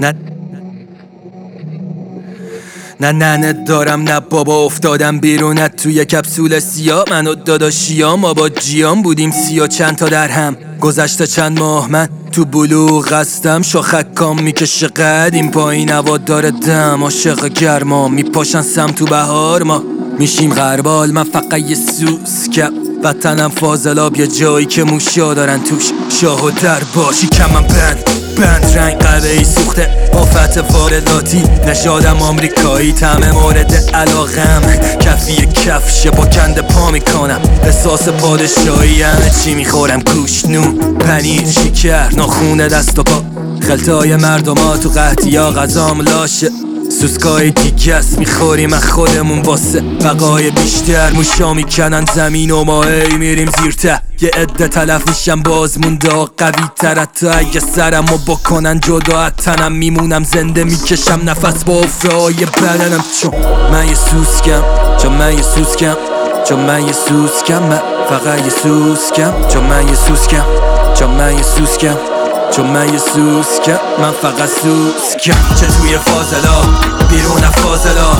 نه. نه نه دارم نه بابا افتادم بیرون توی کپسول سیا من و ما با جیام بودیم سیا چند تا در هم گذشته چند ماه. من تو بلوغ هستم شاخکام می‌کشه قدیم پایین هوا داره دم عاشق گرما. میپاشن سم تو بهار. ما میشیم غربال من فقط یه سوسکم وطنم فاضلاب. یه جایی که موشا دارن توش. شاه و در باشی کمم بند. بند رنگ قبه سوخته. آفت وارداتی نژادم آمریکایی. تمه مورد علاقم. کفی کفشه با کند پا می‌کنم. احساس پادشاهی همه چی می‌خورم. گوش نون پنیر شکر. ناخونه دست و پا. خلطای مردم ها تو قهدی یا غذام لاشه. سوسکای است می‌خوریم از خودمون واسه بقای بیشتر. موشا می‌کنن زمین و ما ای میریم زیرته یه عده تلف میشم باز مونده قوی تر اگه سرمو بکنن جدا تنم میمونم. زنده می‌کشم نفس با افرای بدنم. چون من یه سوسکم چون من یه سوسکم چون من یه سوسکم. من فقط یه سوسکم چون من یه سوسکم چون من یه سوسکم. چون من یه سوسکم من فقط سوسکم چه توی فاضلا بیرون فاضلا.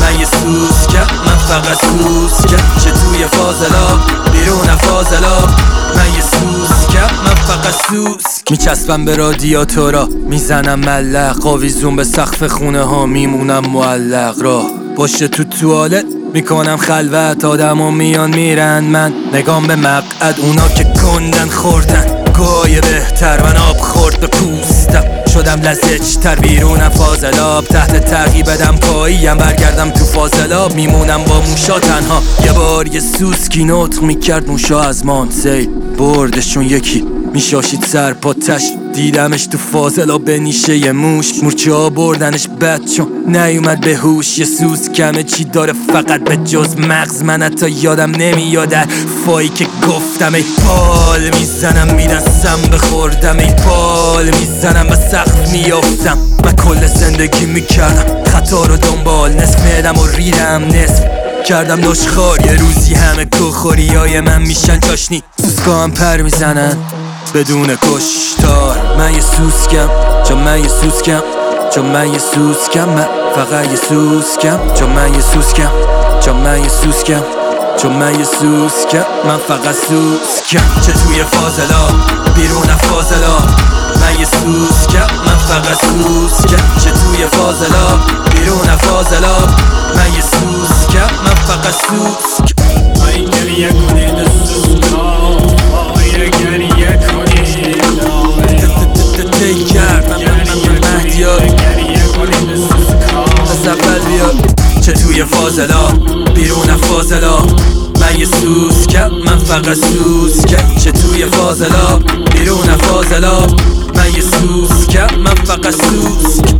من یه سوسکم من فقط سوسکم چه توی فاضلا بیرون فاضلا. من یه سوسکم من فقط سوسک میچسبم به رادیاتورا می‌زنم ملق. آویزون به سقف خونه ها میمونم معلق را. باشه تو توالت می‌کنم خلوت. آدم و میان میرن من. نگام به مقعد اونا که کندن خوردن. گاهی بهتر من به پوستم شدم لزج تر بیرونم فاضلاب تحت ترقی بدم پاییم برگردم تو فاضلاب میمونم با موشا تنها. یه بار یه سوسکی نطق می‌کرد موشا از مانسی بردشون یکی میشاشید سر پاتش دیدمش تو فاضلا به نیشه یه موش. مورچه ها بردنش بد چون نیومد به هوش. یه سوز کمه چی داره فقط به جز مغز. من حتی یادم نمیاد فایی که گفتم ای پال می‌زنم میدستم بخوردم ای پال می‌زنم و سقف میافتم من کل زندگی می‌کردم. خطا رو دنبال نصف میدم و ریدم نصف. کردم نشخار یه روزی همه کوخوری های من میشن. چاشنی سوسکا هم پر می‌زنن. بدون کشتار. من یه سوسکم. چون من یه سوسکم. چون من یه سوسکم. من فقط یه سوسکم. چون من یه سوسکم. چون من یه سوسکم. چون من یه سوسکم. من فقط سوسکم. چه توی فاضلا. بیرون فاضلا. من یه سوسکم. من فقط سوسکم. چه توی فاضلا. بیرون توی فاضلا بیرون فاضلا من یه سوسکم من فقط سوسکم چه توی فاضلا بیرون فاضلا من یه سوسکم من فقط سوسک